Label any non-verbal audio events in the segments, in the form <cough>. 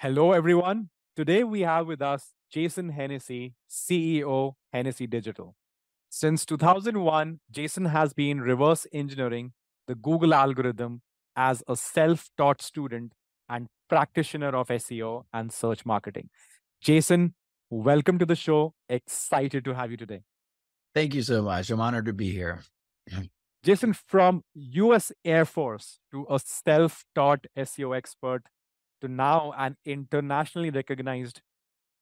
Hello, everyone. Today we have with us Jason Hennessey, CEO, Hennessey Digital. Since 2001, Jason has been reverse engineering the Google algorithm as a self taught student and practitioner of SEO and search marketing. Jason, welcome to the show. Excited to have you today. Thank you so much. I'm honored to be here. <clears throat> Jason, from US Air Force to a self taught SEO expert to now an internationally recognized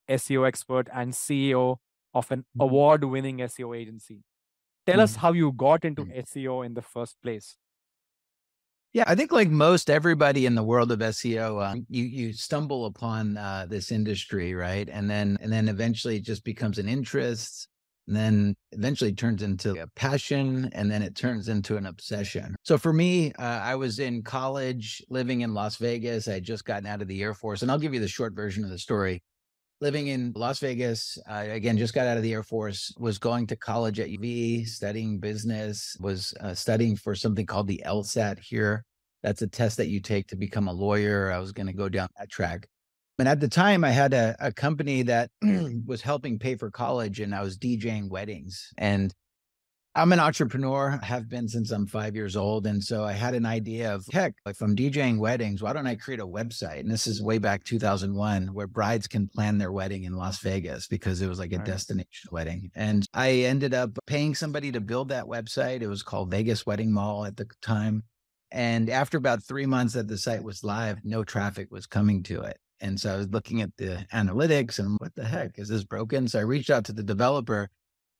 SEO expert and CEO of an Mm-hmm. award winning SEO agency. Tell us Mhm. how you got into Mm. SEO in the first place. Yeah, I think like most everybody in the world of SEO, um, you you stumble upon uh, this industry, right? And then and then eventually it just becomes an interest, then eventually turns into a passion, and then it turns into an obsession. So for me, uh, I was in college, living in Las Vegas. I had just gotten out of the Air Force, and I'll give you the short version of the story. Living in Las Vegas, uh, again, just got out of the Air Force, was going to college at UV, studying business, was uh, studying for something called the LSAT here. That's a test that you take to become a lawyer. I was going to go down that track. And at the time, I had a, a company that <clears throat> was helping pay for college, and I was DJing weddings. And I'm an entrepreneur, have been since I'm five years old. And so I had an idea of heck, if I'm DJing weddings, why don't I create a website? And this is way back 2001, where brides can plan their wedding in Las Vegas because it was like a Right. destination wedding. And I ended up paying somebody to build that website. It was called Vegas Wedding Mall at the time. And after about three months that the site was live, no traffic was coming to it. And so I was looking at the analytics and what the heck is this broken? So I reached out to the developer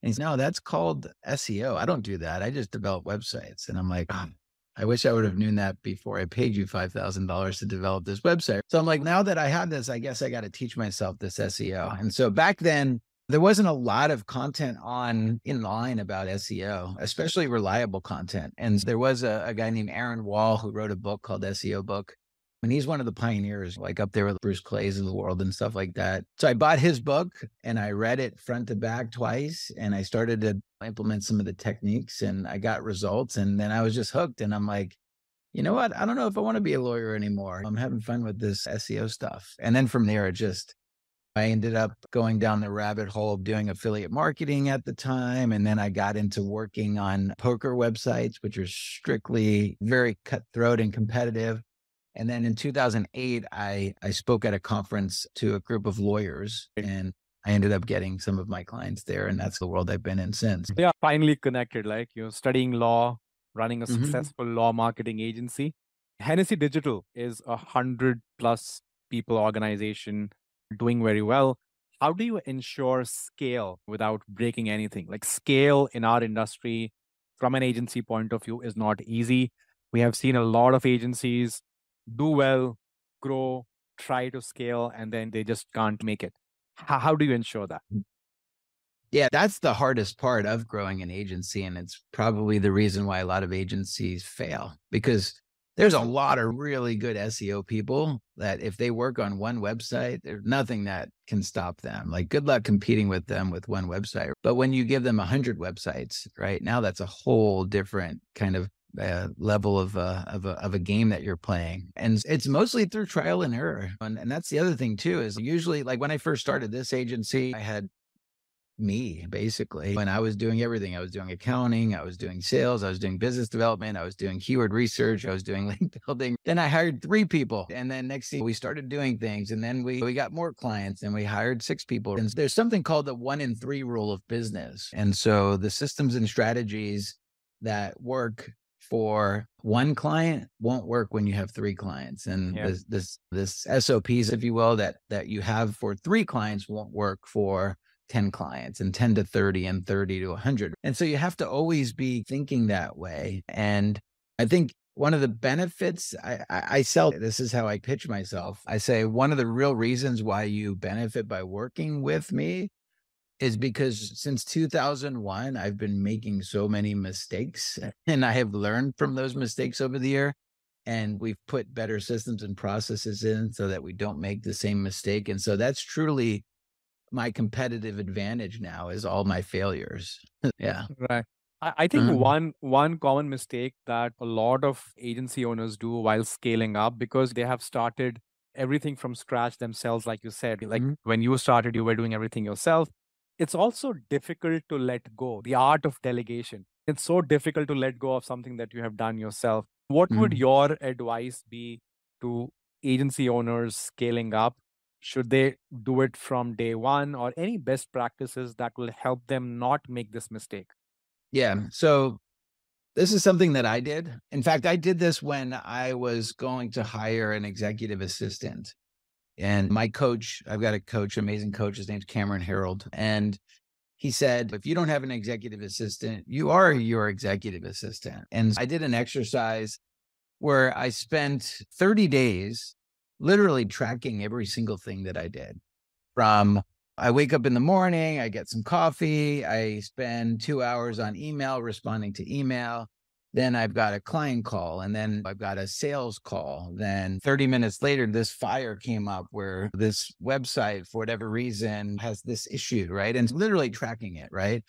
and he's no, that's called SEO. I don't do that. I just develop websites. And I'm like, "Ah, I wish I would have known that before I paid you $5,000 to develop this website. So I'm like, now that I have this, I guess I got to teach myself this SEO. And so back then, there wasn't a lot of content on in line about SEO, especially reliable content. And there was a, a guy named Aaron Wall who wrote a book called SEO Book. And he's one of the pioneers, like up there with Bruce Clays of the world and stuff like that. So I bought his book and I read it front to back twice. And I started to implement some of the techniques and I got results. And then I was just hooked. And I'm like, you know what? I don't know if I want to be a lawyer anymore. I'm having fun with this SEO stuff. And then from there, it just, I ended up going down the rabbit hole of doing affiliate marketing at the time. And then I got into working on poker websites, which are strictly very cutthroat and competitive. And then in 2008, I, I spoke at a conference to a group of lawyers and I ended up getting some of my clients there. And that's the world I've been in since. They are finally connected, like you're studying law, running a Mhm. successful law marketing agency. Hennessey Digital is a hundred plus people organization doing very well. How do you ensure scale without breaking anything? Like scale in our industry from an agency point of view is not easy. We have seen a lot of agencies do well, grow, try to scale, and then they just can't make it. How, how do you ensure that? Mm. Yeah, that's the hardest part of growing an agency. And it's probably the reason why a lot of agencies fail because there's a lot of really good SEO people that if they work on one website, there's nothing that can stop them. Like, good luck competing with them with one website. But when you give them a 100 websites, right now, that's a whole different kind of uh, level of a, of a of a game that you're playing, and it's mostly through trial and error. And, and that's the other thing too is usually like when I first started this agency, I had me basically when I was doing everything. I was doing accounting, I was doing sales, I was doing business development, I was doing keyword research, I was doing <laughs> link building. Then I hired three people. And then next thing we started doing things. And then we we got more clients and we hired six people. And there's something called the one in three rule of business. And so the systems and strategies that work for one client won't work when you have three clients and Yeah. this this this SOPs if you will that that you have for three clients won't work for 10 clients and 10 to 30 and 30 to 100. And so you have to always be thinking that way. And I think one of the benefits I, I, I sell this is how I pitch myself. I say one of the real reasons why you benefit by working with me is because since 2001, I've been making so many mistakes <laughs> and I have learned from those mistakes over the year. And we've put better systems and processes in so that we don't make the same mistake. And so that's truly my competitive advantage now is all my failures. <laughs> yeah. Right. I, I think Mhm. one one common mistake that a lot of agency owners do while scaling up because they have started everything from scratch themselves, like you said. Like mm-hmm. when you started, you were doing everything yourself. It's also difficult to let go, the art of delegation. It's so difficult to let go of something that you have done yourself. What mm-hmm. would your advice be to agency owners scaling up? Should they do it from day one or any best practices that will help them not make this mistake? Yeah. So this is something that I did. In fact, I did this when I was going to hire an executive assistant. And my coach, I've got a coach, amazing coach. His name's Cameron Herold. And he said, if you don't have an executive assistant, you are your executive assistant. And I did an exercise where I spent 30 days literally tracking every single thing that I did from I wake up in the morning, I get some coffee, I spend two hours on email responding to email. Then I've got a client call and then I've got a sales call. Then 30 minutes later, this fire came up where this website, for whatever reason, has this issue, right? And literally tracking it, right?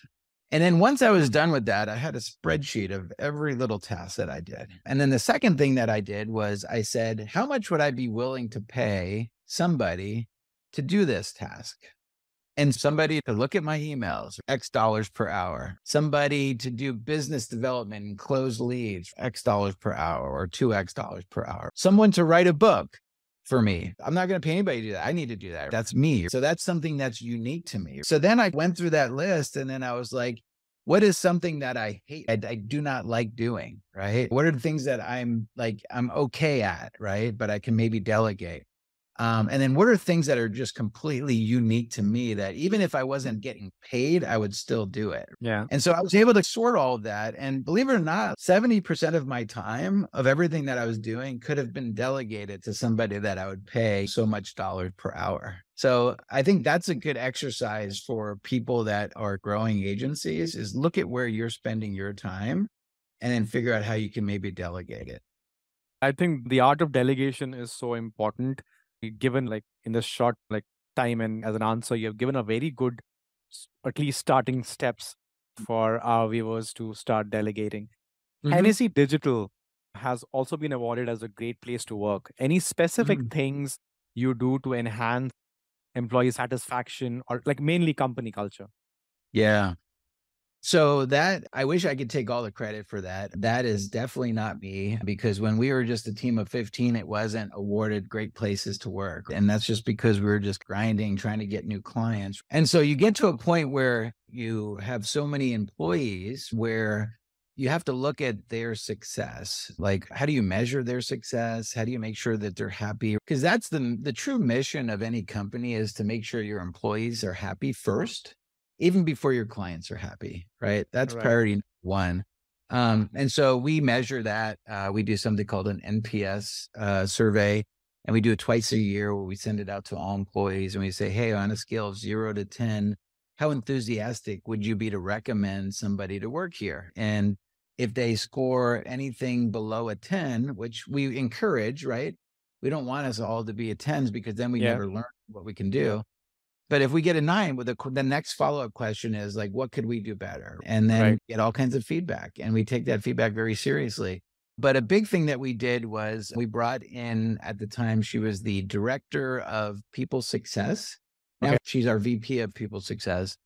And then once I was done with that, I had a spreadsheet of every little task that I did. And then the second thing that I did was I said, how much would I be willing to pay somebody to do this task? And somebody to look at my emails, X dollars per hour, somebody to do business development and close leads, X dollars per hour or 2X dollars per hour, someone to write a book for me. I'm not going to pay anybody to do that. I need to do that. That's me. So that's something that's unique to me. So then I went through that list and then I was like, what is something that I hate? I, I, do not like doing, right? What are the things that I'm like, I'm okay at, right? But I can maybe delegate. Um, and then what are things that are just completely unique to me that even if I wasn't getting paid, I would still do it. Yeah. And so I was able to sort all of that. And believe it or not, 70% of my time of everything that I was doing could have been delegated to somebody that I would pay so much dollars per hour. So I think that's a good exercise for people that are growing agencies is look at where you're spending your time and then figure out how you can maybe delegate it. I think the art of delegation is so important given like in this short like time and as an answer you have given a very good at least starting steps for our viewers to start delegating mm-hmm. Hennessey Digital has also been awarded as a great place to work. Any specific mm-hmm. things you do to enhance employee satisfaction or like mainly company culture? Yeah. So that I wish I could take all the credit for that. That mm-hmm. is definitely not me because when we were just a team of 15, it wasn't awarded great places to work. And that's just because we were just grinding, trying to get new clients. And so you get to a point where you have so many employees where you have to look at their success. Like, how do you measure their success? How do you make sure that they're happy? Because that's the the true mission of any company is to make sure your employees are happy first even before your clients are happy, right? That's right. priority one. Um, and so we measure that. Uh, we do something called an NPS uh, survey, and we do it twice a year where we send it out to all employees and we say, hey, on a scale of zero to 10, how enthusiastic would you be to recommend somebody to work here? And if they score anything below a 10, which we encourage, right? We don't want us all to be a 10s because then we yeah. never learn what we can do. But if we get a nine, with the the next follow up question is like, what could we do better? And then right. get all kinds of feedback, and we take that feedback very seriously. But a big thing that we did was we brought in at the time she was the director of people success. Now okay. she's our VP of people success.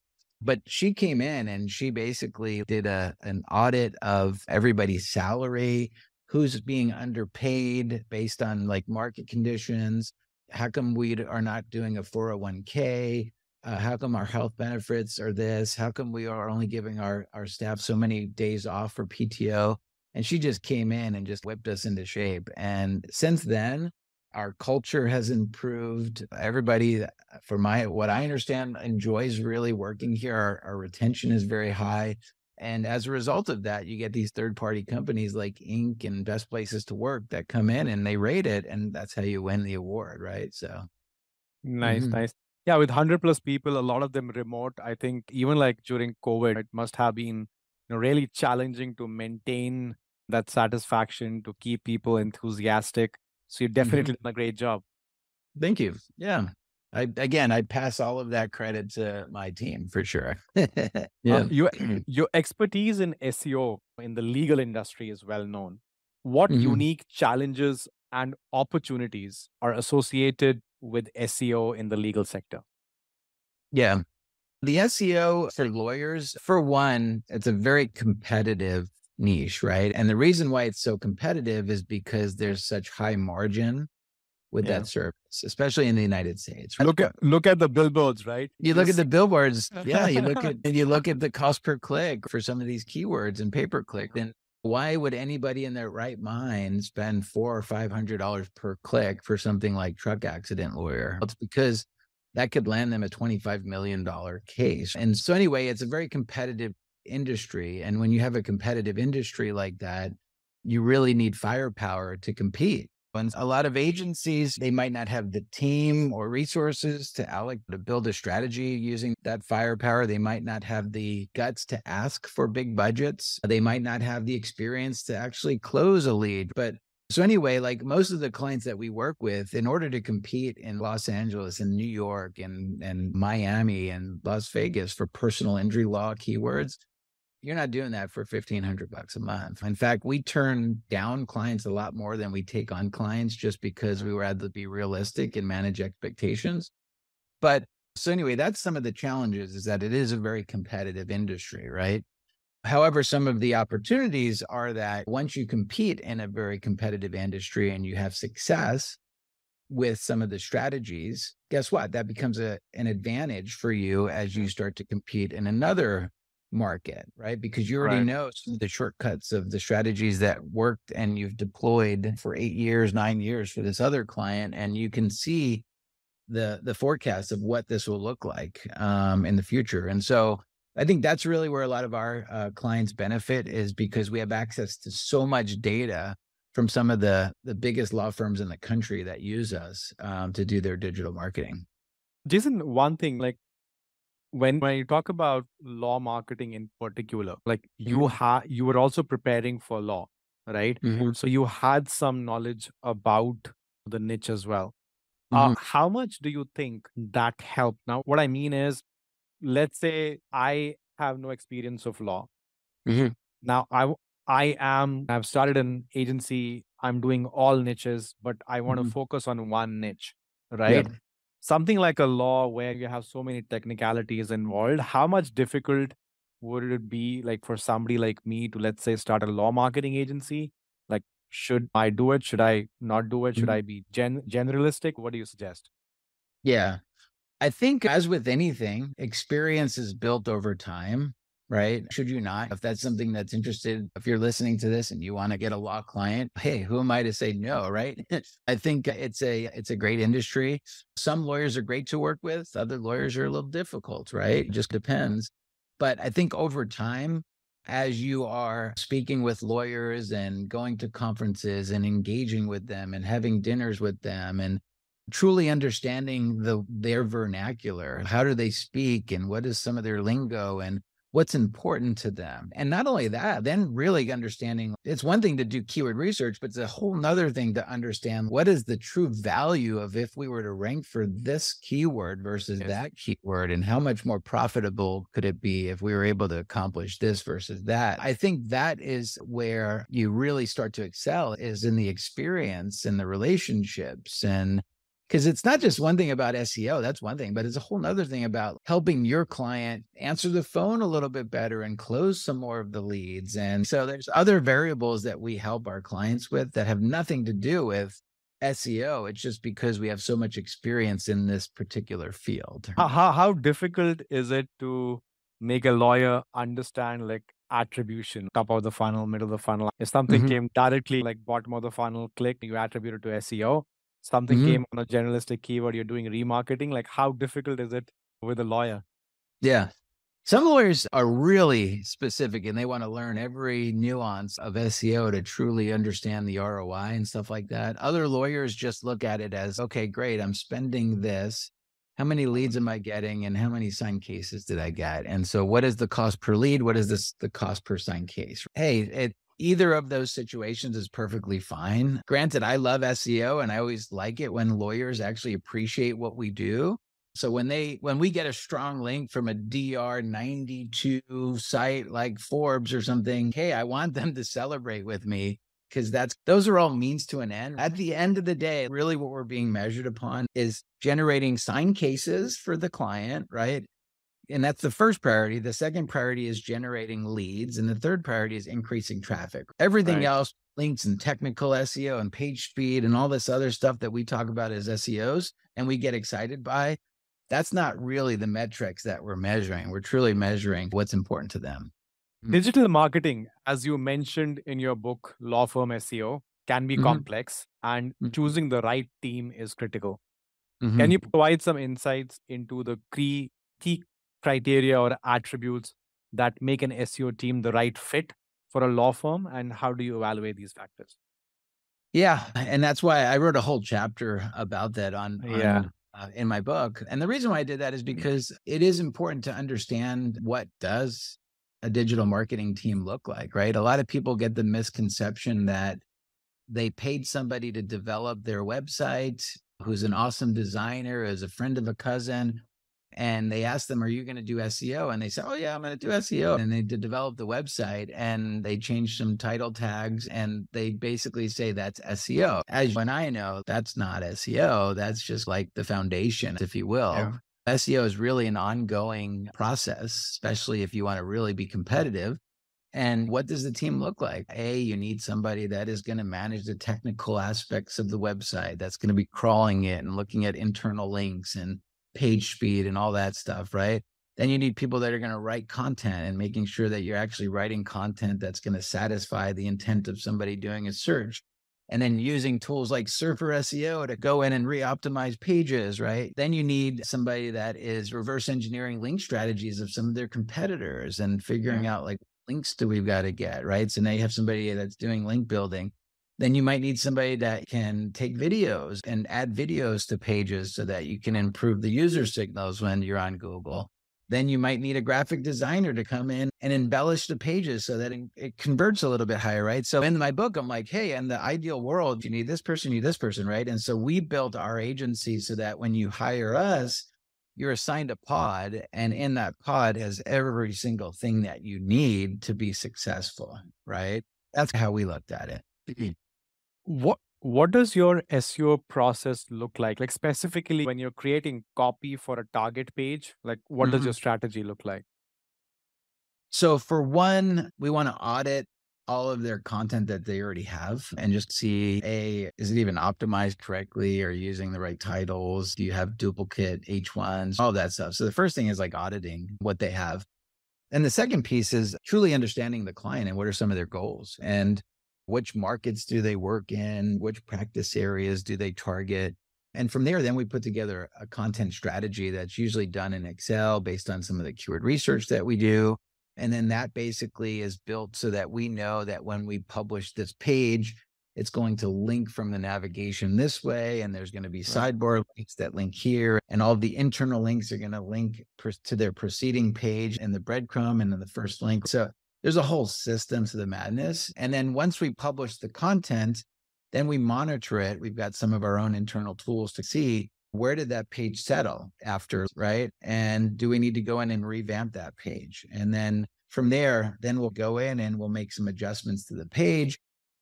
But she came in and she basically did a an audit of everybody's salary, who's being underpaid based on like market conditions, how come we are not doing a 401k? Uh, how come our health benefits are this? How come we are only giving our, our staff so many days off for PTO? And she just came in and just whipped us into shape. And since then, our culture has improved. Everybody, uh, for my what I understand, enjoys really working here. Our, our retention is very high. And as a result of that, you get these third party companies like Inc. and Best Places to Work that come in and they rate it. And that's how you win the award. Right. So nice, mm-hmm. nice. Yeah. With 100 plus people, a lot of them remote. I think even like during COVID, it must have been you know, really challenging to maintain that satisfaction, to keep people enthusiastic. So you mm-hmm. definitely mm-hmm. done a great job. Thank you. Yeah. I again, I pass all of that credit to my team for sure. <laughs> yeah, um, your <clears throat> your expertise in SEO in the legal industry is well known. What mm-hmm. unique challenges and opportunities are associated with SEO in the legal sector? Yeah. The SEO for lawyers, for one, it's a very competitive niche, right? And the reason why it's so competitive is because there's such high margin with Yeah. that service, especially in the United States. Look at look at the billboards, right? You look at the billboards. Yeah, you look at <laughs> and you look at the cost per click for some of these keywords and pay per click. Then why would anybody in their right mind spend four or five hundred dollars per click for something like truck accident lawyer? It's because that could land them a $25 million case. And so anyway, it's a very competitive industry. And when you have a competitive industry like that, you really need firepower to compete. And a lot of agencies, they might not have the team or resources to allocate to build a strategy using that firepower. They might not have the guts to ask for big budgets. They might not have the experience to actually close a lead. But so anyway, like most of the clients that we work with, in order to compete in Los Angeles and New York and, and Miami and Las Vegas for personal injury law keywords, you're not doing that for 1500 bucks a month. In fact, we turn down clients a lot more than we take on clients just because mm-hmm. we rather be realistic and manage expectations. But so anyway, that's some of the challenges is that it is a very competitive industry, right? However, some of the opportunities are that once you compete in a very competitive industry and you have success with some of the strategies, guess what? That becomes a, an advantage for you as mm-hmm. you start to compete in another market, right? Because you already Right. know some of the shortcuts of the strategies that worked and you've deployed for eight years, nine years for this other client, and you can see the the forecast of what this will look like um, in the future. And so I think that's really where a lot of our uh, clients benefit is because we have access to so much data from some of the the biggest law firms in the country that use us um, to do their digital marketing. Jason, one thing like when when you talk about law marketing in particular, like you had you were also preparing for law, right? So you had some knowledge about the niche as well. Uh, how much do you think that helped? Now, what I mean is, let's say I have no experience of law. Mhm. Now, I am I've started an agency. I'm doing all niches, but I want to Mhm. focus on one niche, right? Something like a law where you have so many technicalities involved. How much difficult would it be, like for somebody like me, to let's say start a law marketing agency? Like, should I do it? Should I not do it? Should Mhm. I be gen- generalistic? What do you suggest? Yeah. I think as with anything, experience is built over time, right? Should you not? If that's something that's interested, if you're listening to this and you want to get a law client, hey, who am I to say no, right? <laughs> I think it's a it's a great industry. Some lawyers are great to work with, other lawyers are a little difficult, right? It just depends. But I think over time, as you are speaking with lawyers and going to conferences and engaging with them and having dinners with them and truly understanding the their vernacular how do they speak and what is some of their lingo and what's important to them and not only that then really understanding it's one thing to do keyword research but it's a whole nother thing to understand what is the true value of if we were to rank for this keyword versus Yes. that keyword and how much more profitable could it be if we were able to accomplish this versus that i think that is where you really start to excel is in the experience and the relationships and because it's not just one thing about SEO, that's one thing, but it's a whole nother thing about helping your client answer the phone a little bit better and close some more of the leads. And so there's other variables that we help our clients with that have nothing to do with SEO. It's just because we have so much experience in this particular field. How, how, how difficult is it to make a lawyer understand like attribution, top of the funnel, middle of the funnel? If something Mhm. came directly like bottom of the funnel, click, you attribute it to SEO. Something Mhm. came on a generalistic keyword, you're doing remarketing. Like, how difficult is it with a lawyer? Yeah. Some lawyers are really specific and they want to learn every nuance of SEO to truly understand the ROI and stuff like that. Other lawyers just look at it as, okay, great, I'm spending this. How many leads am I getting and how many signed cases did I get? And so what is the cost per lead? What is this the cost per signed case? Hey, it either of those situations is perfectly fine. Granted, I love SEO and I always like it when lawyers actually appreciate what we do. So when they when we get a strong link from a DR92 site like Forbes or something, hey, I want them to celebrate with me because that's those are all means to an end. At the end of the day, really what we're being measured upon is generating signed cases for the client, right? And that's the first priority. The second priority is generating leads. And the third priority is increasing traffic. Everything Right. else, links and technical SEO and page speed and all this other stuff that we talk about as SEOs and we get excited by, that's not really the metrics that we're measuring. We're truly measuring what's important to them. Mm. Digital marketing, as you mentioned in your book, Law Firm SEO, can be Mhm. complex and Mhm. choosing the right team is critical. Mhm. Can you provide some insights into the key, key criteria or attributes that make an SEO team the right fit for a law firm? And how do you evaluate these factors? Yeah, and that's why I wrote a whole chapter about that on, on Yeah. uh, in my book. And the reason why I did that is because it is important to understand what does a digital marketing team look like, right? A lot of people get the misconception that they paid somebody to develop their website who's an awesome designer, is a friend of a cousin, and they asked them, Are you going to do SEO? And they said, Oh, yeah, I'm going to do SEO. And they did develop the website and they changed some title tags and they basically say that's SEO. As when I know, that's not SEO. That's just like the foundation, if you will. Yeah. SEO is really an ongoing process, especially if you want to really be competitive. And what does the team look like? A, you need somebody that is going to manage the technical aspects of the website, that's going to be crawling it and looking at internal links and page speed and all that stuff, right? Then you need people that are going to write content and making sure that you're actually writing content that's going to satisfy the intent of somebody doing a search. And then using tools like Surfer SEO to go in and re optimize pages, right? Then you need somebody that is reverse engineering link strategies of some of their competitors and figuring out like links do we've got to get, right? So now you have somebody that's doing link building. Then you might need somebody that can take videos and add videos to pages so that you can improve the user signals when you're on Google. Then you might need a graphic designer to come in and embellish the pages so that it, converts a little bit higher, right? So in my book, I'm like, hey, in the ideal world, you need this person, you need this person, right? And so we built our agency so that when you hire us, you're assigned a pod, and in that pod has every single thing that you need to be successful, right? That's how we looked at it. Mm-hmm. What what does your SEO process look like? Like specifically when you're creating copy for a target page, like what does Mhm. your strategy look like? So for one, we want to audit all of their content that they already have and just see a is it even optimized correctly? Are you using the right titles? Do you have duplicate H1s? All that stuff. So the first thing is like auditing what they have. And the second piece is truly understanding the client and what are some of their goals and which markets do they work in? Which practice areas do they target? And from there, then we put together a content strategy that's usually done in Excel based on some of the keyword research that we do. And then that basically is built so that we know that when we publish this page, it's going to link from the navigation this way. And there's going to be sidebar links that link here. And all the internal links are going to link pr- to their preceding page and the breadcrumb and then the first link. So there's a whole system to the madness. And then once we publish the content, then we monitor it. We've got some of our own internal tools to see where did that page settle after, right? And do we need to go in and revamp that page? And then from there, then we'll go in and we'll make some adjustments to the page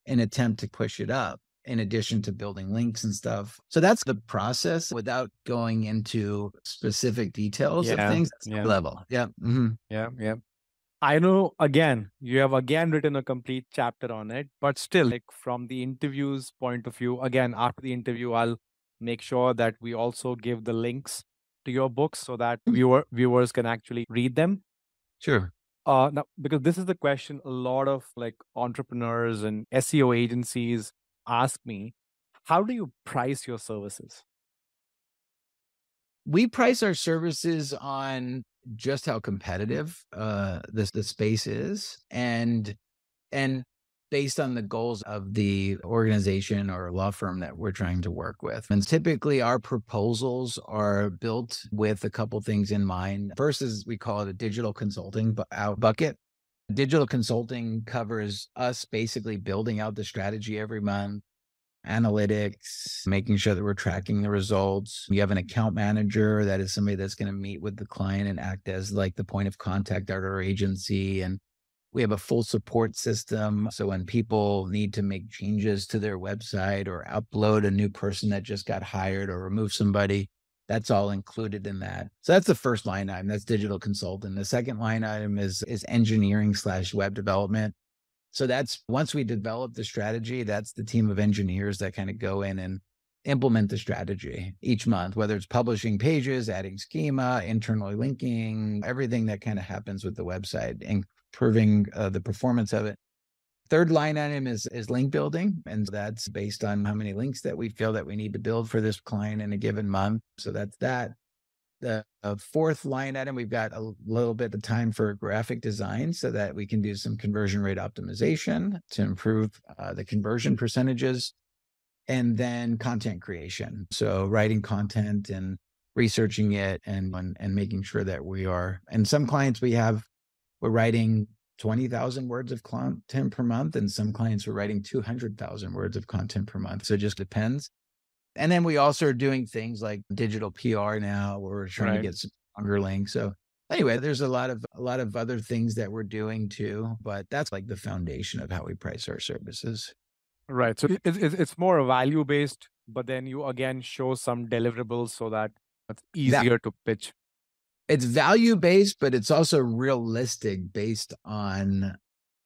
and attempt to push it up in addition to building links and stuff. So that's the process without going into specific details Yeah, of things. Yeah. level. Yeah. mhm. Yeah, yeah. I know again, you have again written a complete chapter on it, but still, like from the interview's point of view, again, after the interview, I'll make sure that we also give the links to your books so that viewer viewers can actually read them. Sure. Uh, now, because this is the question a lot of like entrepreneurs and SEO agencies ask me, how do you price your services? we price our services on just how competitive uh this the space is and and based on the goals of the organization or law firm that we're trying to work with. And typically our proposals are built with a couple things in mind. First is we call it a digital consulting bu- out bucket. Digital consulting covers us basically building out the strategy every month analytics, making sure that we're tracking the results. We have an account manager that is somebody that's going to meet with the client and act as like the point of contact at our agency and We have a full support system. So when people need to make changes to their website or upload a new person that just got hired or remove somebody, that's all included in that. So that's the first line item. That's digital consultant. The second line item is is engineering slash web development. So that's once we develop the strategy, that's the team of engineers that kind of go in and implement the strategy each month, whether it's publishing pages, adding schema, internally linking, everything that kind of happens with the website, improving uh, the performance of it. Third line item is is link building, and that's based on how many links that we feel that we need to build for this client in a given month. So that's that. The uh, fourth line item, we've got a little bit of time for graphic design so that we can do some conversion rate optimization to improve uh, the conversion percentages and then content creation. So writing content and researching it and, and, and making sure that we are, and some clients we have, we're writing 20,000 words of content per month and some clients are writing 200,000 words of content per month. So it just depends. And then we also are doing things like digital PR now where we're trying right. to get some stronger links. So anyway, there's a lot of a lot of other things that we're doing too, but that's like the foundation of how we price our services. Right. So it's, it's more value based, but then you again show some deliverables so that it's easier that, to pitch. It's value based, but it's also realistic based on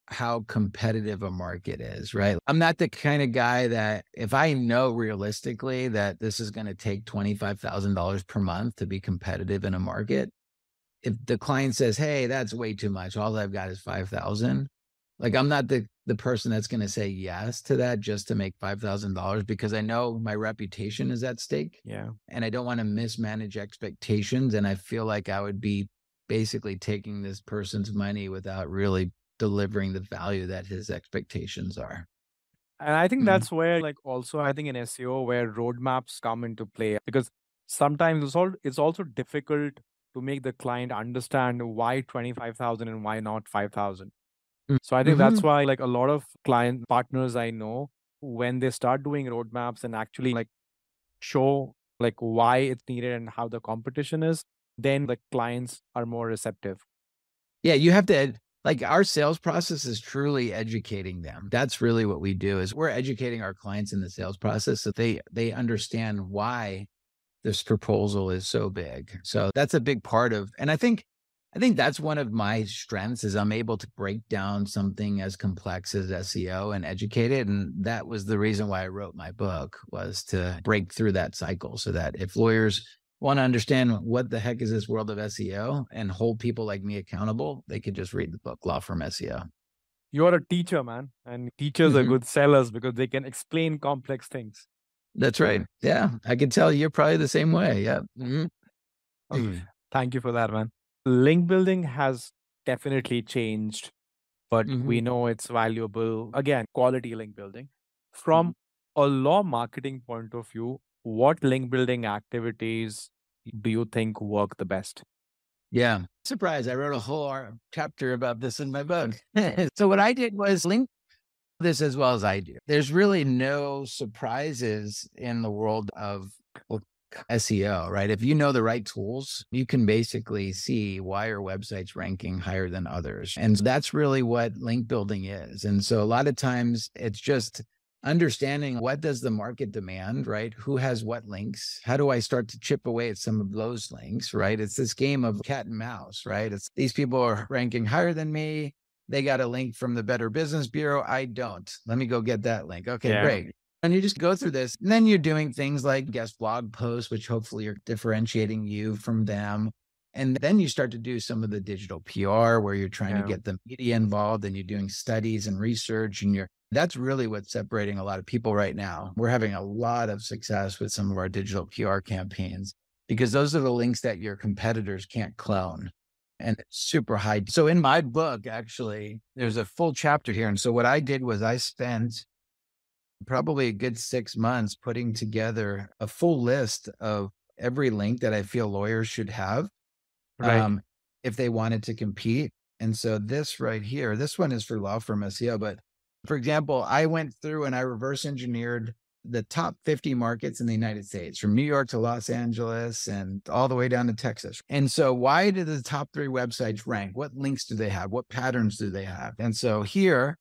how competitive a market is, right? I'm not the kind of guy that if I know realistically that this is going to take $25,000 per month to be competitive in a market, if the client says, "Hey, that's way too much. All I've got is 5,000." Like I'm not the the person that's going to say yes to that just to make $5,000 because I know my reputation is at stake. Yeah. And I don't want to mismanage expectations and I feel like I would be basically taking this person's money without really delivering the value that his expectations are. And I think mm-hmm. that's where, like, also, I think in SEO, where roadmaps come into play because sometimes it's, all, it's also difficult to make the client understand why 25,000 and why not 5,000. Mm, so I think mm-hmm. that's why like a lot of client partners I know when they start doing roadmaps and actually like show like why it's needed and how the competition is, then the clients are more receptive. Yeah, you have to like our sales process is truly educating them. That's really what we do is we're educating our clients in the sales process so they they understand why this proposal is so big. So that's a big part of and I think I think that's one of my strengths is I'm able to break down something as complex as SEO and educate it. And that was the reason why I wrote my book was to break through that cycle so that if lawyers want to understand what the heck is this world of SEO and hold people like me accountable, they could just read the book Law Firm SEO. You're a teacher, man. And teachers mm-hmm. are good sellers because they can explain complex things. That's right. Yeah. I can tell you're probably the same way. Yeah. Mm-hmm. Okay. Thank you for that, man link building has definitely changed, but mm-hmm. we know it's valuable. Again, quality link building. From mm-hmm. a law marketing point of view, what link building activities do you think work the best? Yeah. Surprise. I wrote a whole chapter about this in my book. <laughs> so, what I did was link this as well as I do. There's really no surprises in the world of SEO, right? If you know the right tools, you can basically see why your website's ranking higher than others. And that's really what link building is. And so a lot of times it's just understanding what does the market demand, right? Who has what links? How do I start to chip away at some of those links, right? It's this game of cat and mouse, right? It's these people are ranking higher than me. They got a link from the Better Business Bureau. I don't. Let me go get that link. Okay, yeah. great. And you just go through this. And then you're doing things like guest blog posts, which hopefully are differentiating you from them. And then you start to do some of the digital PR where you're trying yeah. to get the media involved and you're doing studies and research and you're that's really what's separating a lot of people right now. We're having a lot of success with some of our digital PR campaigns because those are the links that your competitors can't clone and it's super high. So in my book, actually, there's a full chapter here. And so what I did was I spent probably a good six months putting together a full list of every link that I feel lawyers should have right. um, if they wanted to compete. And so this right here, this one is for law firm SEO. But for example, I went through and I reverse engineered the top 50 markets in the United States, from New York to Los Angeles and all the way down to Texas. And so, why do the top three websites rank? What links do they have? What patterns do they have? And so, here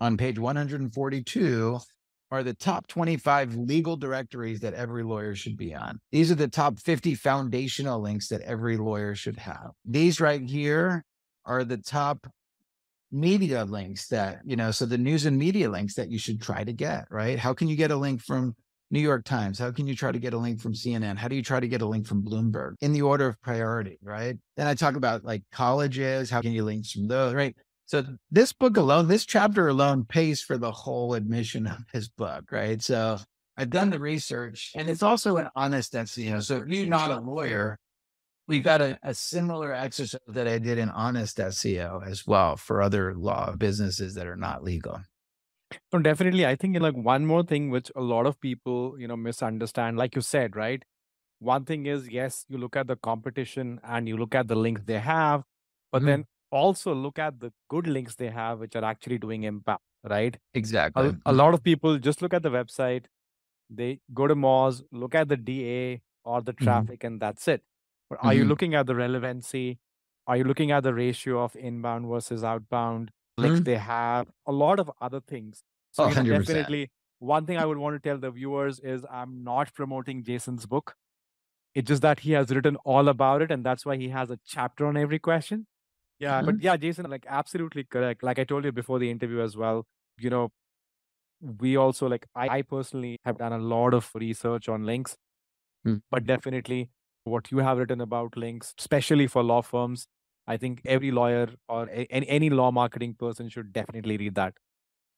on page 142 are the top 25 legal directories that every lawyer should be on. These are the top 50 foundational links that every lawyer should have. These right here are the top media links that, you know, so the news and media links that you should try to get, right? How can you get a link from New York Times? How can you try to get a link from CNN? How do you try to get a link from Bloomberg in the order of priority, right? Then I talk about like colleges. How can you link from those, right? So this book alone, this chapter alone pays for the whole admission <laughs> of his book, right? So I've done the research and it's also an honest SEO. So if you're not a lawyer, we've got a, a, similar exercise that I did in honest SEO as well for other law businesses that are not legal. So definitely, I think like one more thing which a lot of people you know misunderstand, like you said, right? One thing is yes, you look at the competition and you look at the links they have, but mm-hmm. then also look at the good links they have, which are actually doing impact, right? Exactly. A, a lot of people just look at the website, they go to Moz, look at the DA or the mm-hmm. traffic, mm-hmm. and that's it but are mm-hmm. you looking at the relevancy? Are you looking at the ratio of inbound versus outbound? Like mm-hmm. they have a lot of other things. So oh, you know, definitely one thing I would want to tell the viewers is I'm not promoting Jason's book. It's just that he has written all about it, and that's why he has a chapter on every question. Yeah, mm-hmm. but yeah, Jason, like absolutely correct. Like I told you before the interview as well, you know, we also like I, I personally have done a lot of research on links, mm. but definitely what you have written about links, especially for law firms. I think every lawyer or a- any law marketing person should definitely read that.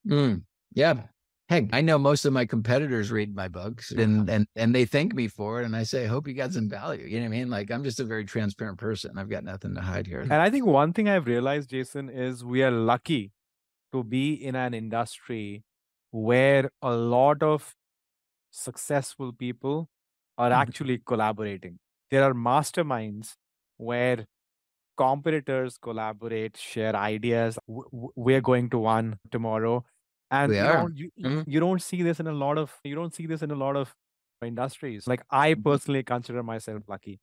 Mm, yeah. Heck, I know most of my competitors read my books and, and and they thank me for it. And I say, I hope you got some value. You know what I mean? Like I'm just a very transparent person. I've got nothing to hide here. And I think one thing I've realized, Jason, is we are lucky to be in an industry where a lot of successful people are mm-hmm. actually collaborating there are masterminds where competitors collaborate, share ideas. We're going to one tomorrow, and you don't, you, mm-hmm. you don't see this in a lot of you don't see this in a lot of industries. Like I mm-hmm. personally consider myself lucky.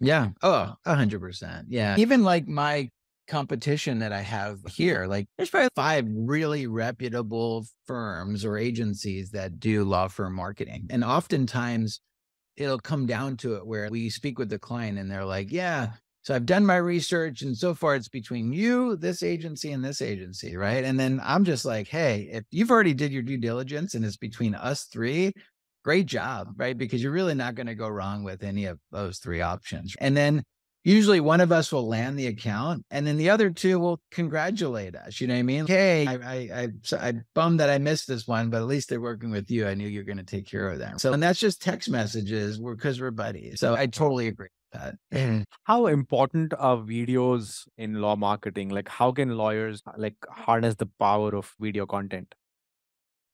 Yeah. Oh, a hundred percent. Yeah. Even like my competition that I have here, like there's probably five really reputable firms or agencies that do law firm marketing. And oftentimes it'll come down to it where we speak with the client and they're like, yeah, so I've done my research and so far it's between you, this agency, and this agency, right? And then I'm just like, hey, if you've already did your due diligence and it's between us three, great job, right? Because you're really not going to go wrong with any of those three options. And then usually one of us will land the account and then the other two will congratulate us. You know what I mean? Hey, I, I, I, I bummed that I missed this one, but at least they're working with you. I knew you're going to take care of them. So, and that's just text messages because we're, we're buddies. So I totally agree with that. <clears throat> how important are videos in law marketing? Like how can lawyers like harness the power of video content?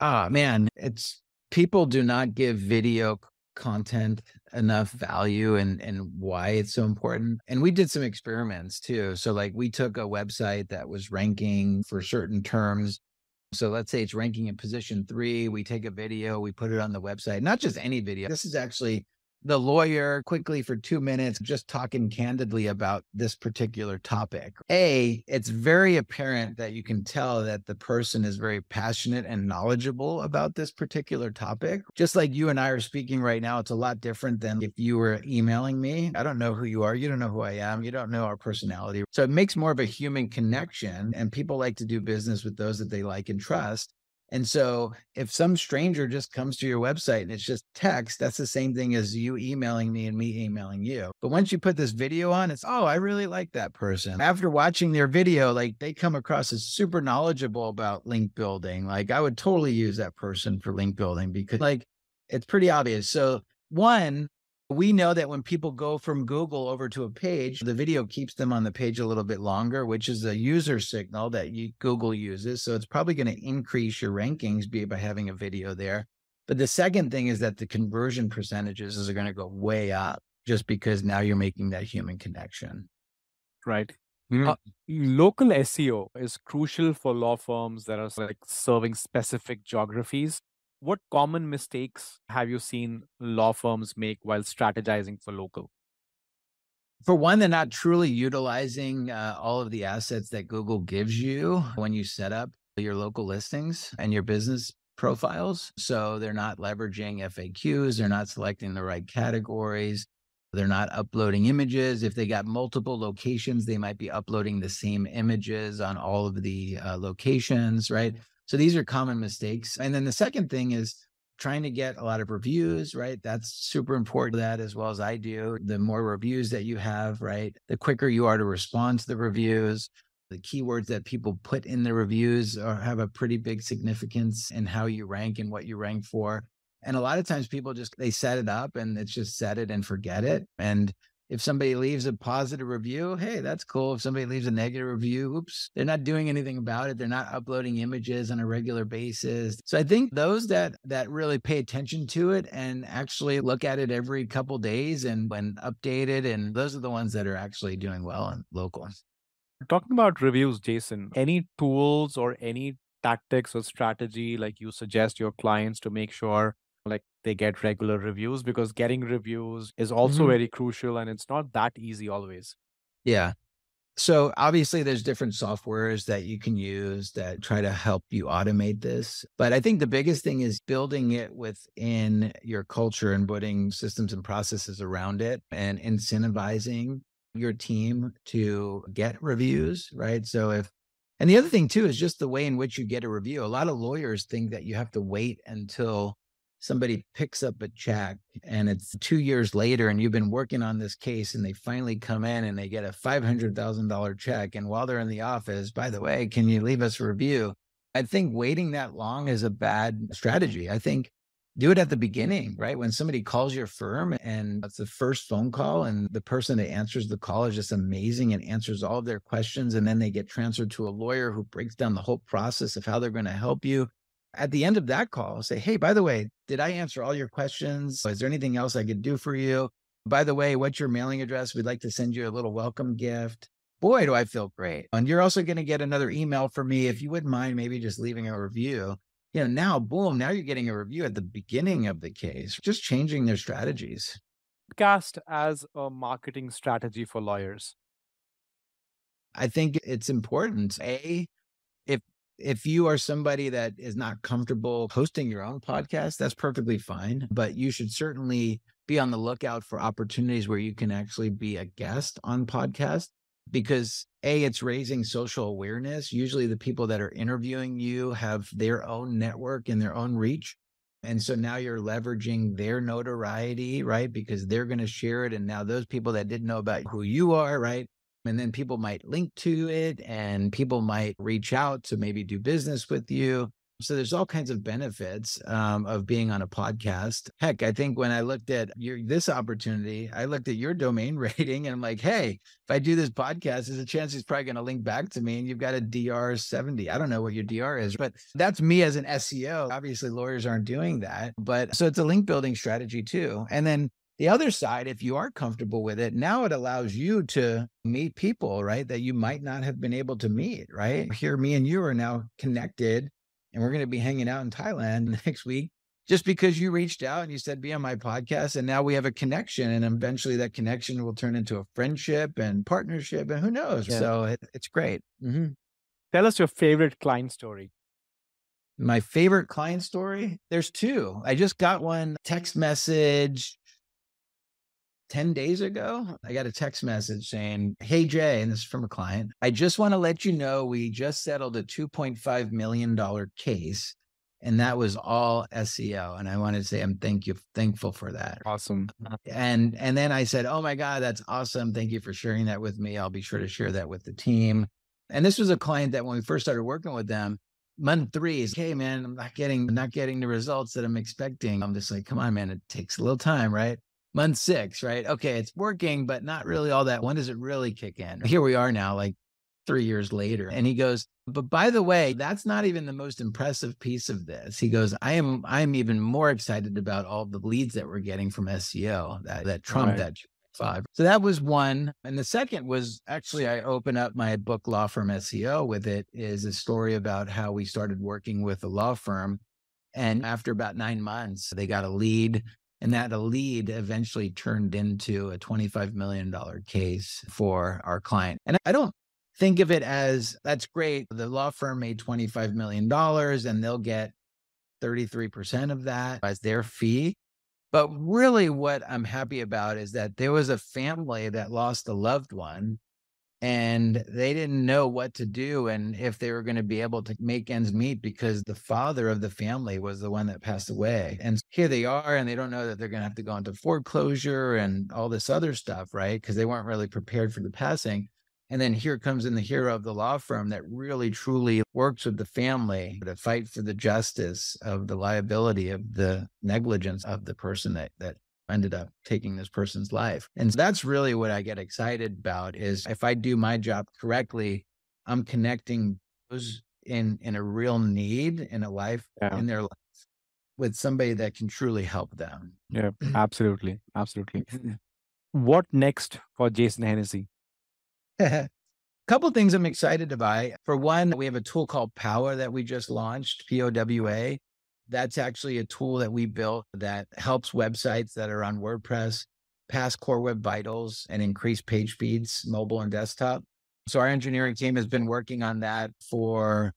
Ah, man, it's people do not give video content enough value and and why it's so important and we did some experiments too. So like we took a website that was ranking for certain terms. So let's say it's ranking in position 3 we take a video we put it on the website not just any video. This is actually the lawyer quickly for two minutes, just talking candidly about this particular topic. A, it's very apparent that you can tell that the person is very passionate and knowledgeable about this particular topic. Just like you and I are speaking right now, it's a lot different than if you were emailing me. I don't know who you are. You don't know who I am. You don't know our personality. So it makes more of a human connection. And people like to do business with those that they like and trust. And so if some stranger just comes to your website and it's just text, that's the same thing as you emailing me and me emailing you. But once you put this video on, it's, oh, I really like that person. After watching their video, like they come across as super knowledgeable about link building. Like I would totally use that person for link building because like it's pretty obvious. So one, we know that when people go from Google over to a page, the video keeps them on the page a little bit longer, which is a user signal that you, Google uses. So it's probably going to increase your rankings by having a video there. But the second thing is that the conversion percentages are going to go way up just because now you're making that human connection. Right. Mm-hmm. Uh, local SEO is crucial for law firms that are like serving specific geographies What common mistakes have you seen law firms make while strategizing for local? For one, they're not truly utilizing uh, all of the assets that Google gives you when you set up your local listings and your business profiles. So they're not leveraging FAQs, they're not selecting the right categories, they're not uploading images. If they got multiple locations, they might be uploading the same images on all of the uh, locations, right? So these are common mistakes. And then the second thing is trying to get a lot of reviews, right? That's super important that as well as I do. The more reviews that you have, right? The quicker you are to respond to the reviews. The keywords that people put in the reviews are, have a pretty big significance in how you rank and what you rank for. And a lot of times people just they set it up and it's just set it and forget it. And if somebody leaves a positive review, hey, that's cool. If somebody leaves a negative review, oops, they're not doing anything about it. They're not uploading images on a regular basis. So I think those that that really pay attention to it and actually look at it every couple days and when updated, and those are the ones that are actually doing well and local. Talking about reviews, Jason, any tools or any tactics or strategy like you suggest your clients to make sure like they get regular reviews because getting reviews is also Mhm. very crucial and it's not that easy always. Yeah. So obviously there's different softwares that you can use that try to help you automate this. But I think the biggest thing is building it within your culture and putting systems and processes around it and incentivizing your team to get reviews, right? So if and the other thing too is just the way in which you get a review. A lot of lawyers think that you have to wait until somebody picks up a check and it's two years later and you've been working on this case and they finally come in and they get a $500,000 check. And while they're in the office, by the way, can you leave us a review? I think waiting that long is a bad strategy. I think do it at the beginning, right? When somebody calls your firm and it's the first phone call and the person that answers the call is just amazing and answers all of their questions. And then they get transferred to a lawyer who breaks down the whole process of how they're going to help you at the end of that call, say, Hey, by the way, did I answer all your questions? Is there anything else I could do for you? By the way, what's your mailing address? We'd like to send you a little welcome gift. Boy, do I feel great. And you're also going to get another email from me. If you wouldn't mind, maybe just leaving a review. You know, now, boom, now you're getting a review at the beginning of the case, just changing their strategies. Cast as a marketing strategy for lawyers. I think it's important. A, if you are somebody that is not comfortable hosting your own podcast, that's perfectly fine. But you should certainly be on the lookout for opportunities where you can actually be a guest on podcast because a it's raising social awareness usually the people that are interviewing you have their own network and their own reach and so now you're leveraging their notoriety right because they're going to share it and now those people that didn't know about who you are right and then people might link to it and people might reach out to maybe do business with you. So there's all kinds of benefits um, of being on a podcast. Heck, I think when I looked at your this opportunity, I looked at your domain <laughs> rating and I'm like, hey, if I do this podcast, there's a chance he's probably going to link back to me. And you've got a DR 70. I don't know what your DR is, but that's me as an SEO. Obviously, lawyers aren't doing that. But so it's a link building strategy too. And then the other side, if you are comfortable with it, now it allows you to meet people, right? That you might not have been able to meet, right? Here, me and you are now connected and we're going to be hanging out in Thailand <laughs> next week just because you reached out and you said, be on my podcast. And now we have a connection. And eventually that connection will turn into a friendship and partnership. And who knows? Yeah. So it, it's great. hmm Tell us your favorite client story. My favorite client story, there's two. I just got one text message 10 days ago, I got a text message saying, Hey, Jay, and this is from a client. I just want to let you know we just settled a $2.5 million case. And that was all SEO. And I wanted to say I'm thank you, thankful for that. Awesome. Uh, and and then I said, Oh my God, that's awesome. Thank you for sharing that with me. I'll be sure to share that with the team. And this was a client that when we first started working with them, month three is, hey man, I'm not getting not getting the results that I'm expecting. I'm just like, come on, man, it takes a little time, right? Month six, right? Okay, it's working, but not really all that. When does it really kick in? Here we are now, like three years later. And he goes, but by the way, that's not even the most impressive piece of this. He goes, I am I'm even more excited about all the leads that we're getting from SEO that that trump Right. that five. So that was one. And the second was actually I open up my book Law Firm SEO with it is a story about how we started working with a law firm And after about nine months, they got a lead. And that lead eventually turned into a $25 million case for our client. And I don't think of it as that's great. The law firm made $25 million and they'll get 33% of that as their fee. But really, what I'm happy about is that there was a family that lost a loved one and they didn't know what to do and if they were going to be able to make ends meet because the father of the family was the one that passed away. And here they are, and they don't know that they're going to have to go into foreclosure and all this other stuff, right? Because they weren't really prepared for the passing. And then here comes in the hero of the law firm that really truly works with the family to fight for the justice of the liability of the negligence of the person that that ended up taking this person's life. And that's really what I get excited about is if I do my job correctly, I'm connecting those in in a real need in a life yeah. in their life with somebody that can truly help them. Yeah, <clears throat> absolutely. Absolutely. <laughs> what next for Jason Hennessey? A <laughs> couple things I'm excited about. For one, we have a tool called Power that we just launched, P O W A. That's actually a tool that we built that helps websites that are on WordPress pass Core Web Vitals and increase page speeds, mobile and desktop. So our engineering team has been working on that for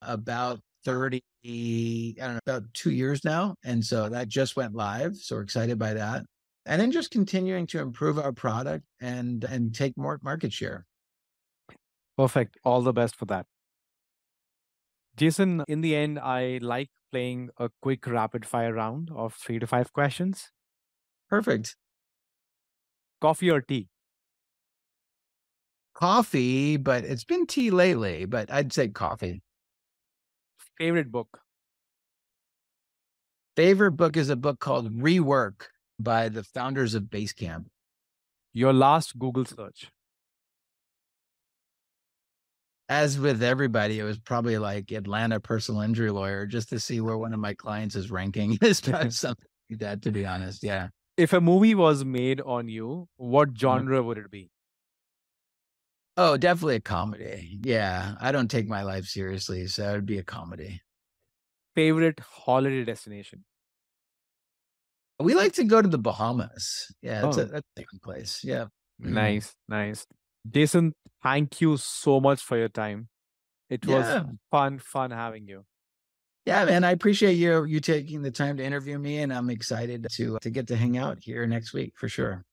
about 30, I don't know, about two years now. And so that just went live. So we're excited by that. And then just continuing to improve our product and and take more market share. Perfect. All the best for that. Jason, in the end, I like playing a quick rapid fire round of three to five questions. Perfect. Coffee or tea? Coffee, but it's been tea lately, but I'd say coffee. Favorite book? Favorite book is a book called Rework by the founders of Basecamp. Your last Google search? As with everybody, it was probably like Atlanta personal injury lawyer just to see where one of my clients is ranking. <laughs> It's <laughs> something like that, to be honest. Yeah. If a movie was made on you, what mm-hmm. genre would it be? Oh, definitely a comedy. Yeah. I don't take my life seriously. So it would be a comedy. Favorite holiday destination? We like to go to the Bahamas. Yeah. That's, oh. a, that's a different place. Yeah. Mm-hmm. Nice. Nice. Jason, thank you so much for your time. It was fun, fun having you. Yeah, man, I appreciate you you taking the time to interview me, and I'm excited to to get to hang out here next week for sure.